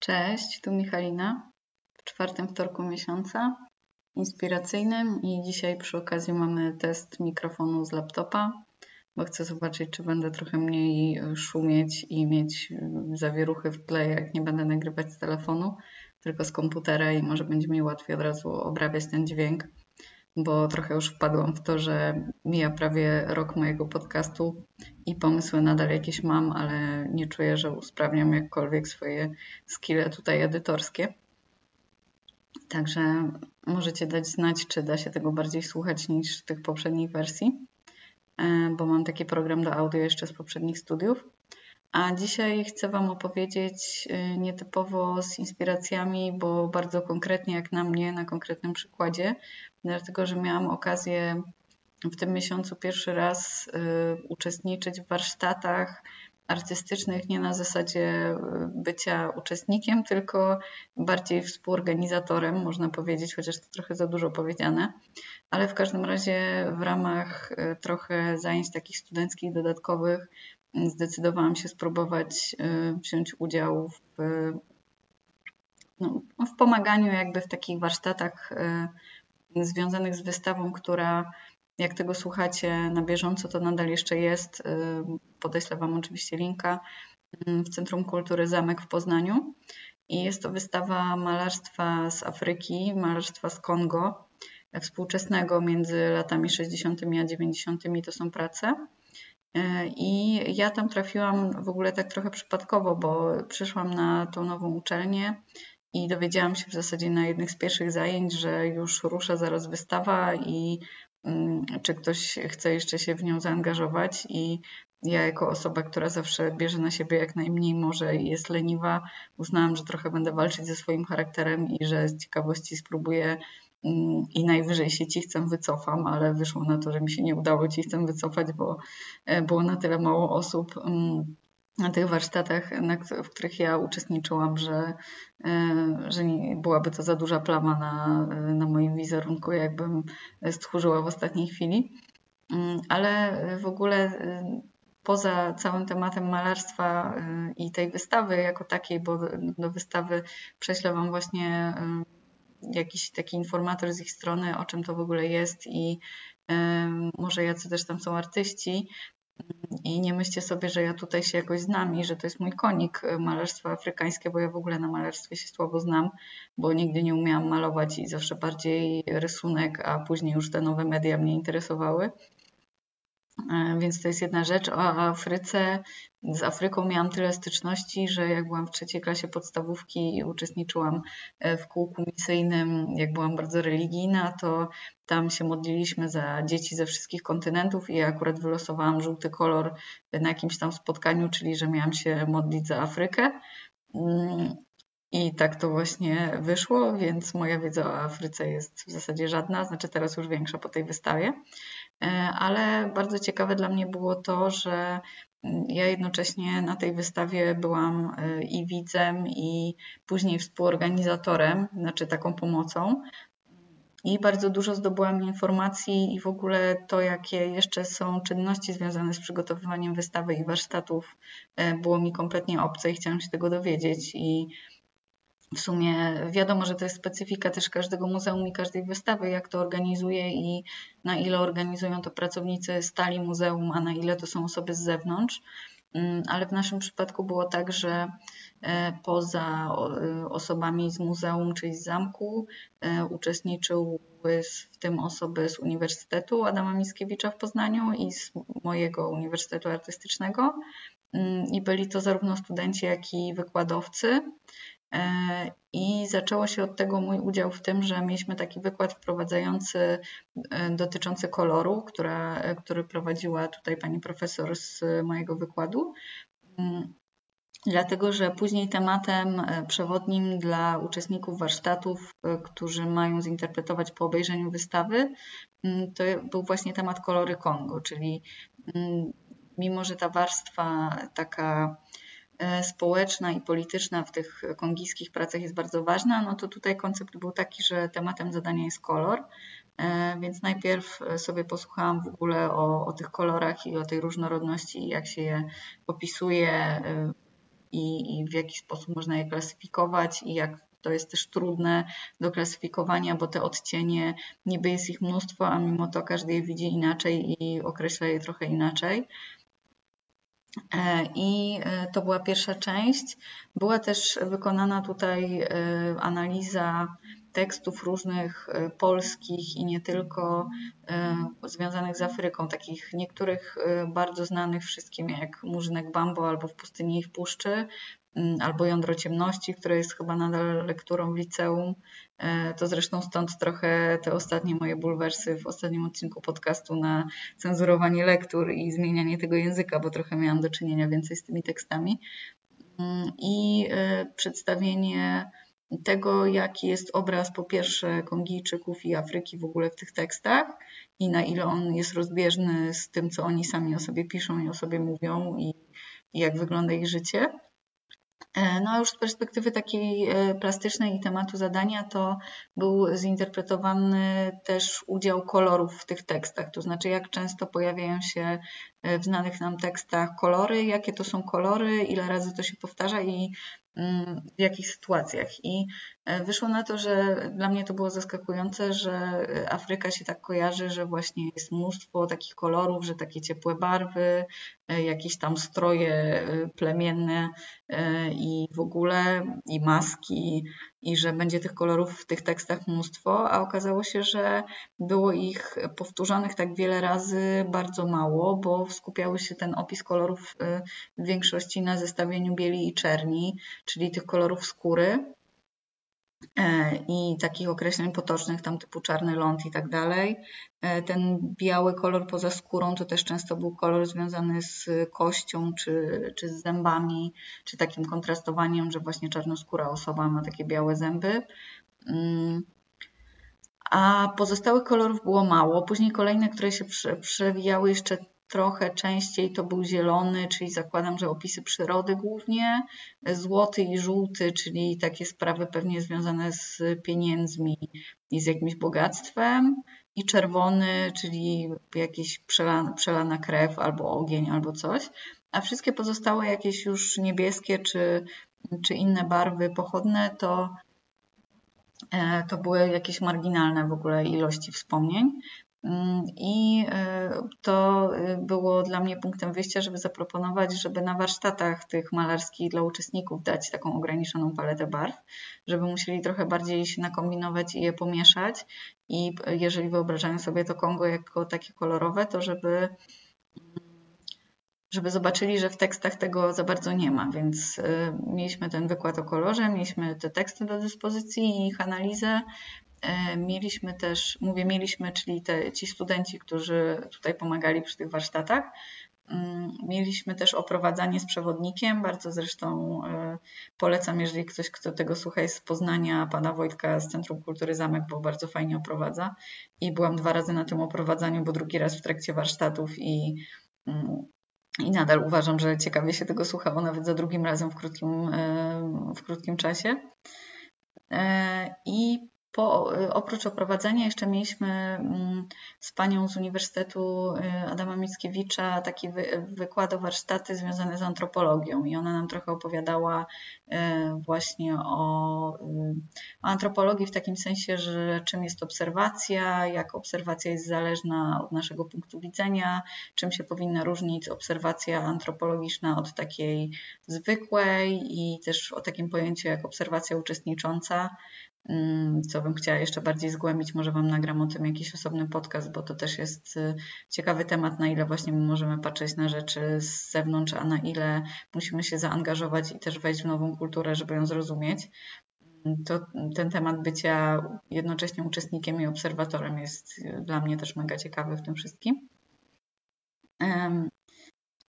Cześć, tu Michalina. W czwartym wtorku miesiąca. Inspiracyjnym i dzisiaj przy okazji mamy test mikrofonu z laptopa, bo chcę zobaczyć, czy będę trochę mniej szumieć i mieć zawieruchy w tle, jak nie będę nagrywać z telefonu, tylko z komputera i może będzie mi łatwiej od razu obrabiać ten dźwięk bo trochę już wpadłam w to, że mija prawie rok mojego podcastu i pomysły nadal jakieś mam, ale nie czuję, że usprawniam jakkolwiek swoje skille tutaj edytorskie. Także możecie dać znać, czy da się tego bardziej słuchać niż tych poprzednich wersji, e, bo mam taki program do audio jeszcze z poprzednich studiów. A dzisiaj chcę Wam opowiedzieć y, nietypowo z inspiracjami, bo bardzo konkretnie, jak na mnie, na konkretnym przykładzie, dlatego że miałam okazję w tym miesiącu pierwszy raz y, uczestniczyć w warsztatach artystycznych, nie na zasadzie y, bycia uczestnikiem, tylko bardziej współorganizatorem, można powiedzieć, chociaż to trochę za dużo powiedziane, ale w każdym razie w ramach trochę zajęć takich studenckich dodatkowych zdecydowałam się spróbować y, wziąć udział w, no, w pomaganiu jakby w takich warsztatach y, związanych z wystawą, która jak tego słuchacie na bieżąco, to nadal jeszcze jest. Y, podeślę Wam oczywiście linka w Centrum Kultury Zamek w Poznaniu. I jest to wystawa malarstwa z Afryki, malarstwa z Kongo, współczesnego między latami 60. a 90. to są prace. E, I ja tam trafiłam w ogóle tak trochę przypadkowo, bo przyszłam na tą nową uczelnię i dowiedziałam się w zasadzie na jednych z pierwszych zajęć, że już rusza zaraz wystawa i mm, czy ktoś chce jeszcze się w nią zaangażować. I ja, jako osoba, która zawsze bierze na siebie jak najmniej może i jest leniwa, uznałam, że trochę będę walczyć ze swoim charakterem i że z ciekawości spróbuję Mm, i najwyżej się cichcem wycofam, ale wyszło na to, że mi się nie udało cichcem wycofać, bo e, było na tyle mało osób mm, na tych warsztatach, w których ja uczestniczyłam, że, e, że nie, byłaby to za duża plama na, na moim wizerunku, jakbym stchórzyła w ostatniej chwili. Mm, ale w ogóle e, poza całym tematem malarstwa i tej wystawy jako takiej, bo do wystawy prześlę Wam właśnie jakiś taki informator z ich strony, o czym to w ogóle jest i może jacy też tam są artyści. I nie myślcie sobie, że ja tutaj się jakoś znam i że to jest mój konik e, malarstwo afrykańskie, bo ja w ogóle na malarstwie się słabo znam, bo nigdy nie umiałam malować i zawsze bardziej rysunek, a później już te nowe media mnie interesowały. E, więc to jest jedna rzecz. O Afryce, z Afryką miałam tyle styczności, że jak byłam w trzeciej klasie podstawówki i uczestniczyłam e, w kółku misyjnym, jak byłam bardzo religijna, to tam się modliliśmy za dzieci ze wszystkich kontynentów i ja akurat wylosowałam żółty kolor na jakimś tam spotkaniu, czyli że miałam się modlić za Afrykę. Mm, I tak to właśnie wyszło, więc moja wiedza o Afryce jest w zasadzie żadna, znaczy teraz już większa po tej wystawie. E, ale bardzo ciekawe dla mnie było to, że mm, ja jednocześnie na tej wystawie byłam e, i widzem, i później współorganizatorem, znaczy taką pomocą. I bardzo dużo zdobyłam informacji i w ogóle to, jakie jeszcze są czynności związane z przygotowywaniem wystawy i warsztatów, e, było mi kompletnie obce i chciałam się tego dowiedzieć. I w sumie wiadomo, że to jest specyfika też każdego muzeum i każdej wystawy, jak to organizuje i na ile organizują to pracownicy stali muzeum, a na ile to są osoby z zewnątrz. Mm, ale w naszym przypadku było tak, że e, poza e, osobami z muzeum, czyli z zamku, e, uczestniczyły w tym osoby z Uniwersytetu Adama Mickiewicza w Poznaniu i z mojego Uniwersytetu Artystycznego. Mm, I byli to zarówno studenci, jak i wykładowcy. E, I zaczęło się od tego mój udział w tym, że mieliśmy taki wykład wprowadzający e, dotyczący koloru, która, e, który prowadziła tutaj pani profesor z mojego wykładu. Mm, dlatego, że później tematem przewodnim dla uczestników warsztatów, którzy mają zinterpretować po obejrzeniu wystawy, mm, to był właśnie temat kolory Kongo, czyli mm, mimo, że ta warstwa taka społeczna i polityczna w tych kongijskich pracach jest bardzo ważna, no to tutaj koncept był taki, że tematem zadania jest kolor, e, więc najpierw sobie posłuchałam w ogóle o, o tych kolorach i o tej różnorodności, jak się je opisuje, e, i, i w jaki sposób można je klasyfikować i jak to jest też trudne do klasyfikowania, bo te odcienie niby jest ich mnóstwo, a mimo to każdy je widzi inaczej i określa je trochę inaczej. E, I e, to była pierwsza część. Była też wykonana tutaj e, analiza tekstów różnych polskich i nie tylko związanych z Afryką, takich niektórych bardzo znanych wszystkim, jak Murzynek Bambo albo W pustyni i w puszczy, albo Jądro Ciemności, które jest chyba nadal lekturą w liceum. E, to zresztą stąd trochę te ostatnie moje bulwersy w ostatnim odcinku podcastu na cenzurowanie lektur i zmienianie tego języka, bo trochę miałam do czynienia więcej z tymi tekstami. Mm, I e, przedstawienie tego, jaki jest obraz po pierwsze Kongijczyków i Afryki w ogóle w tych tekstach i na ile on jest rozbieżny z tym, co oni sami o sobie piszą i o sobie mówią i, i jak wygląda ich życie. E, no a już z perspektywy takiej e, plastycznej i tematu zadania, to był zinterpretowany też udział kolorów w tych tekstach, to znaczy jak często pojawiają się e, w znanych nam tekstach kolory, jakie to są kolory, ile razy to się powtarza i mm, w jakich sytuacjach. I wyszło na to, że dla mnie to było zaskakujące, że Afryka się tak kojarzy, że właśnie jest mnóstwo takich kolorów, że takie ciepłe barwy, jakieś tam stroje plemienne i w ogóle, i maski, i że będzie tych kolorów w tych tekstach mnóstwo, a okazało się, że było ich powtórzanych tak wiele razy bardzo mało, bo skupiały się ten opis kolorów w większości na zestawieniu bieli i czerni, czyli tych kolorów skóry. E, i takich określeń potocznych, tam typu czarny ląd i tak dalej. E, ten biały kolor poza skórą to też często był kolor związany z kością, czy, czy z zębami, czy takim kontrastowaniem, że właśnie czarnoskóra osoba ma takie białe zęby. Mm. A pozostałych kolorów było mało. Później kolejne, które się przewijały jeszcze trochę częściej to był zielony, czyli zakładam, że opisy przyrody głównie, złoty i żółty, czyli takie sprawy pewnie związane z pieniędzmi i z jakimś bogactwem, i czerwony, czyli jakieś przelana, przelana krew albo ogień albo coś, a wszystkie pozostałe jakieś już niebieskie czy, czy inne barwy pochodne to e, to były jakieś marginalne w ogóle ilości wspomnień. Mm, I e, to e, było dla mnie punktem wyjścia, żeby zaproponować, żeby na warsztatach tych malarskich dla uczestników dać taką ograniczoną paletę barw, żeby musieli trochę bardziej się nakombinować i je pomieszać. I jeżeli wyobrażają sobie to Kongo jako takie kolorowe, to żeby żeby zobaczyli, że w tekstach tego za bardzo nie ma. Więc e, mieliśmy ten wykład o kolorze, mieliśmy te teksty do dyspozycji i ich analizę. E, mieliśmy też, mówię mieliśmy, czyli te, ci studenci, którzy tutaj pomagali przy tych warsztatach. Mm, mieliśmy też oprowadzanie z przewodnikiem, bardzo zresztą e, polecam, jeżeli ktoś, kto tego słucha jest z Poznania, pana Wojtka z Centrum Kultury Zamek, bo bardzo fajnie oprowadza. I byłam dwa razy na tym oprowadzaniu, bo drugi raz w trakcie warsztatów i mm, i nadal uważam, że ciekawie się tego słuchało, nawet za drugim razem w krótkim, e, w krótkim czasie. I po, y, oprócz oprowadzenia jeszcze mieliśmy mm, z panią z Uniwersytetu y, Adama Mickiewicza taki wy, wykład o warsztaty związane z antropologią i ona nam trochę opowiadała y, właśnie o, o antropologii w takim sensie, że czym jest obserwacja, jak obserwacja jest zależna od naszego punktu widzenia, czym się powinna różnić obserwacja antropologiczna od takiej zwykłej i też o takim pojęciu jak obserwacja uczestnicząca, co bym chciała jeszcze bardziej zgłębić. Może Wam nagram o tym jakiś osobny podcast, bo to też jest y, ciekawy temat, na ile właśnie my możemy patrzeć na rzeczy z zewnątrz, a na ile musimy się zaangażować i też wejść w nową kulturę, żeby ją zrozumieć. Mm, to ten temat bycia jednocześnie uczestnikiem i obserwatorem jest y, dla mnie też mega ciekawy w tym wszystkim.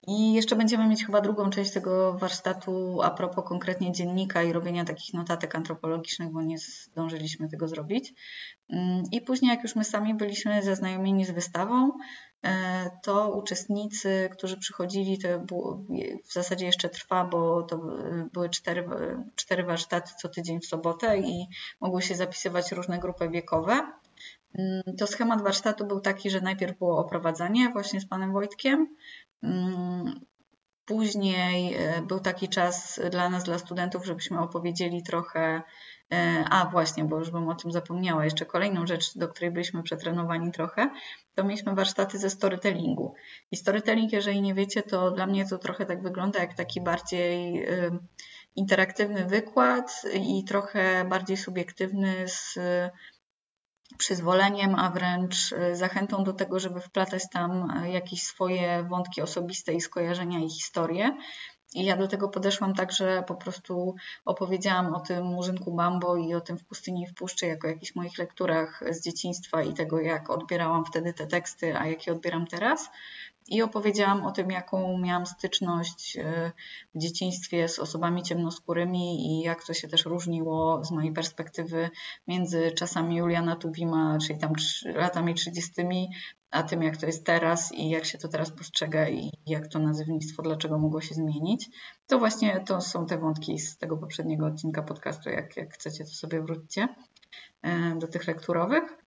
I jeszcze będziemy mieć chyba drugą część tego warsztatu a propos konkretnie dziennika i robienia takich notatek antropologicznych, bo nie zdążyliśmy tego zrobić. Mm, I później, jak już my sami byliśmy zaznajomieni z wystawą, e, to uczestnicy, którzy przychodzili, to było, w zasadzie jeszcze trwa, bo to były cztery, cztery warsztaty co tydzień w sobotę i mogły się zapisywać różne grupy wiekowe. Mm, to schemat warsztatu był taki, że najpierw było oprowadzanie właśnie z panem Wojtkiem, Później był taki czas dla nas, dla studentów, żebyśmy opowiedzieli trochę E, a właśnie, bo już bym o tym zapomniała. Jeszcze kolejną rzecz, do której byliśmy przetrenowani trochę, to mieliśmy warsztaty ze storytellingu. I storytelling, jeżeli nie wiecie, to dla mnie to trochę tak wygląda jak taki bardziej interaktywny wykład i trochę bardziej subiektywny z przyzwoleniem, a wręcz e, zachętą do tego, żeby wplatać tam e, jakieś swoje wątki osobiste i skojarzenia i historie. I ja do tego podeszłam tak, że po prostu opowiedziałam o tym Murzynku Bambo i o tym w pustyni i w puszczy jako jakichś moich lekturach z dzieciństwa i tego, jak odbierałam wtedy te teksty, a jakie odbieram teraz. I opowiedziałam o tym, jaką miałam styczność e, w dzieciństwie z osobami ciemnoskórymi i jak to się też różniło z mojej perspektywy między czasami Juliana Tuwima, czyli tam latami 30., a tym, jak to jest teraz i jak się to teraz postrzega i jak to nazywnictwo, dlaczego mogło się zmienić. To właśnie to są te wątki z tego poprzedniego odcinka podcastu. Jak, jak chcecie, to sobie wróćcie e, do tych lekturowych.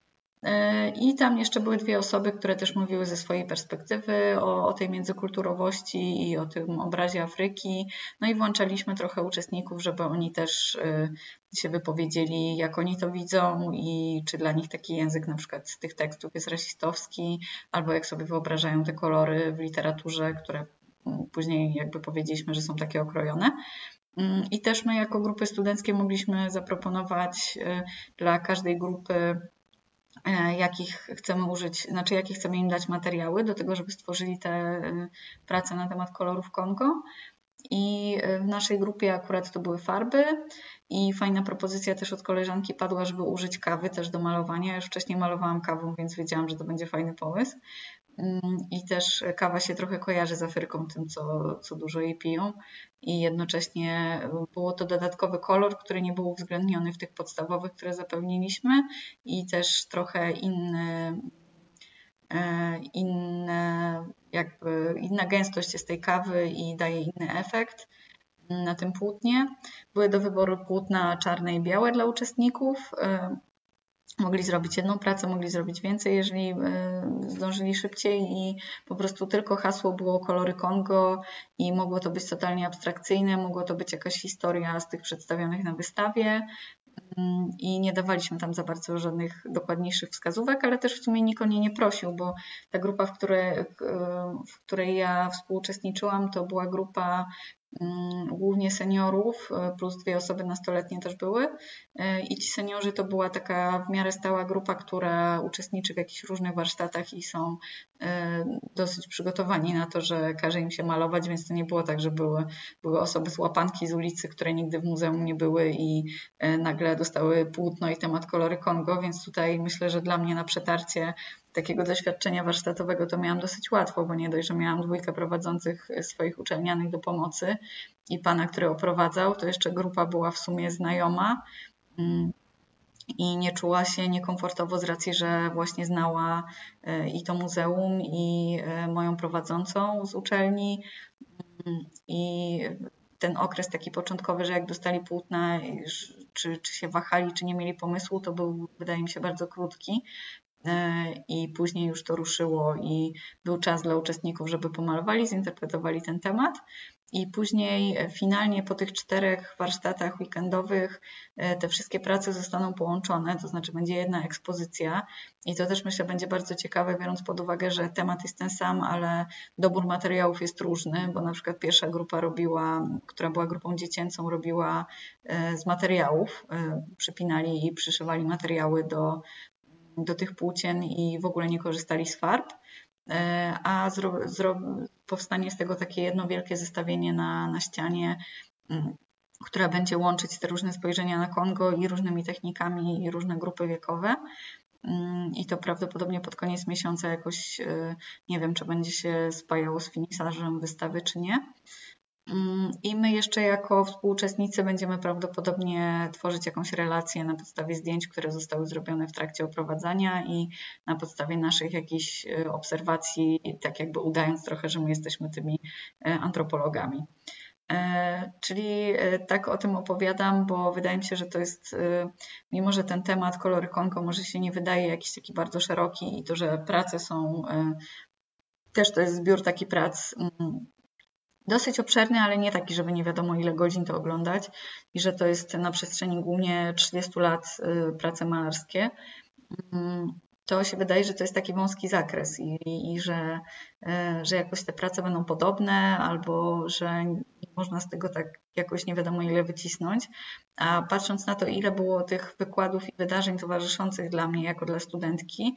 E, I tam jeszcze były dwie osoby, które też mówiły ze swojej perspektywy o, o, tej międzykulturowości i o tym obrazie Afryki. No i włączaliśmy trochę uczestników, żeby oni też e, się wypowiedzieli, jak oni to widzą i czy dla nich taki język na przykład z tych tekstów jest rasistowski, albo jak sobie wyobrażają te kolory w literaturze, które później jakby powiedzieliśmy, że są takie okrojone. Mm, I też my jako grupy studenckie mogliśmy zaproponować dla każdej grupy jakich chcemy użyć, znaczy jakie chcemy im dać materiały do tego, żeby stworzyli te e, prace na temat kolorów Kongo. I e, w naszej grupie akurat to były farby i fajna propozycja też od koleżanki padła, żeby użyć kawy też do malowania. Ja już wcześniej malowałam kawą, więc wiedziałam, że to będzie fajny pomysł. Mm, I też kawa się trochę kojarzy z Afryką, tym co, co dużo jej piją. I jednocześnie było to dodatkowy kolor, który nie był uwzględniony w tych podstawowych, które zapełniliśmy, i też trochę inny, e, inne, jakby inna gęstość jest tej kawy i daje inny efekt na tym płótnie. Były do wyboru płótna czarne i białe dla uczestników. Mogli zrobić jedną pracę, mogli zrobić więcej, jeżeli e, zdążyli szybciej i po prostu tylko hasło było kolory Kongo i mogło to być totalnie abstrakcyjne, mogło to być jakaś historia z tych przedstawionych na wystawie mm, i nie dawaliśmy tam za bardzo żadnych dokładniejszych wskazówek, ale też w sumie nikt o nie nie prosił, bo ta grupa, w której, w której ja współuczestniczyłam, to była grupa głównie seniorów, e, plus dwie osoby nastoletnie też były. E, I ci seniorzy to była taka w miarę stała grupa, która uczestniczy w jakichś różnych warsztatach i są e, dosyć przygotowani na to, że każe im się malować, więc to nie było tak, że były, były osoby z łapanki z ulicy, które nigdy w muzeum nie były i nagle dostały płótno i temat kolory Kongo, więc tutaj myślę, że dla mnie na przetarcie takiego doświadczenia warsztatowego to miałam dosyć łatwo, bo nie dość, że miałam dwójkę prowadzących swoich uczelnianych do pomocy i pana, który oprowadzał, to jeszcze grupa była w sumie znajoma mm, i nie czuła się niekomfortowo z racji, że właśnie znała e, i to muzeum, i e, moją prowadzącą z uczelni. Mm, I ten okres taki początkowy, że jak dostali płótna, czy, czy się wahali, czy nie mieli pomysłu, to był, wydaje mi się, bardzo krótki. E, i później już to ruszyło i był czas dla uczestników, żeby pomalowali, zinterpretowali ten temat. I później e, finalnie po tych czterech warsztatach weekendowych e, te wszystkie prace zostaną połączone, to znaczy będzie jedna ekspozycja i to też myślę będzie bardzo ciekawe, biorąc pod uwagę, że temat jest ten sam, ale dobór materiałów jest różny, bo na przykład pierwsza grupa robiła, która była grupą dziecięcą, robiła z materiałów, przypinali i przyszywali materiały do do tych płócien i w ogóle nie korzystali z farb, e, a zro, zro, powstanie z tego takie jedno wielkie zestawienie na, na ścianie, mm, które będzie łączyć te różne spojrzenia na Kongo i różnymi technikami i różne grupy wiekowe. Mm, I to prawdopodobnie pod koniec miesiąca jakoś, e, nie wiem, czy będzie się spajało z finisarzem wystawy, czy nie. Mm, I my jeszcze jako współuczestnicy będziemy prawdopodobnie tworzyć jakąś relację na podstawie zdjęć, które zostały zrobione w trakcie oprowadzania i na podstawie naszych jakichś e, obserwacji, tak jakby udając trochę, że my jesteśmy tymi e, antropologami. E, czyli tak o tym opowiadam, bo wydaje mi się, że to jest, mimo że ten temat kolory Kongo może się nie wydaje jakiś taki bardzo szeroki i to, że prace są, też to jest zbiór taki prac mm, dosyć obszerny, ale nie taki, żeby nie wiadomo ile godzin to oglądać i że to jest na przestrzeni głównie 30 lat y, prace malarskie. Mm, to się wydaje, że to jest taki wąski zakres i, i, że, y, że jakoś te prace będą podobne albo że nie można z tego tak jakoś nie wiadomo ile wycisnąć. A patrząc na to, ile było tych wykładów i wydarzeń towarzyszących dla mnie jako dla studentki,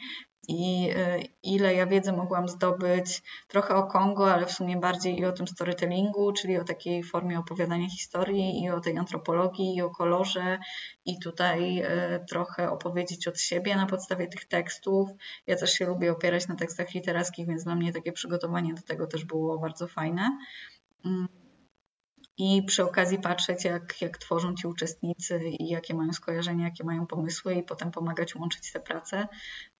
i e, ile ja wiedzy mogłam zdobyć trochę o Kongo, ale w sumie bardziej i o tym storytellingu, czyli o takiej formie opowiadania historii i o tej antropologii i o kolorze i tutaj e, trochę opowiedzieć od siebie na podstawie tych tekstów. Ja też się lubię opierać na tekstach literackich, więc dla mnie takie przygotowanie do tego też było bardzo fajne. Mm. I przy okazji patrzeć, jak, jak tworzą ci uczestnicy i jakie mają skojarzenia, jakie mają pomysły, i potem pomagać łączyć te prace.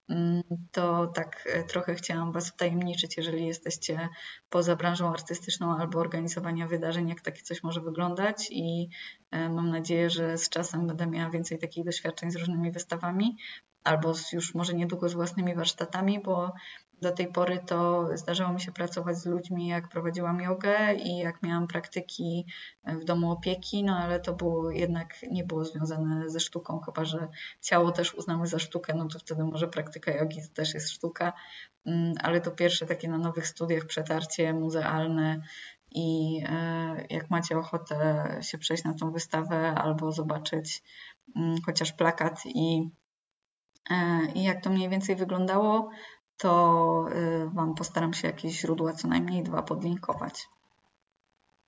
Mm, to tak e, trochę chciałam Was wtajemniczyć, jeżeli jesteście poza branżą artystyczną albo organizowania wydarzeń, jak takie coś może wyglądać i e, mam nadzieję, że z czasem będę miała więcej takich doświadczeń z różnymi wystawami albo już może niedługo z własnymi warsztatami, bo do tej pory to zdarzało mi się pracować z ludźmi, jak prowadziłam jogę i jak miałam praktyki w domu opieki, no ale to było jednak nie było związane ze sztuką, chyba że ciało też uznamy za sztukę, no to wtedy może praktyka jogi też jest sztuka, mm, ale to pierwsze takie na nowych studiach przetarcie muzealne i e, jak macie ochotę się przejść na tą wystawę albo zobaczyć mm, chociaż plakat i, e, i jak to mniej więcej wyglądało, to y, Wam postaram się jakieś źródła co najmniej dwa podlinkować.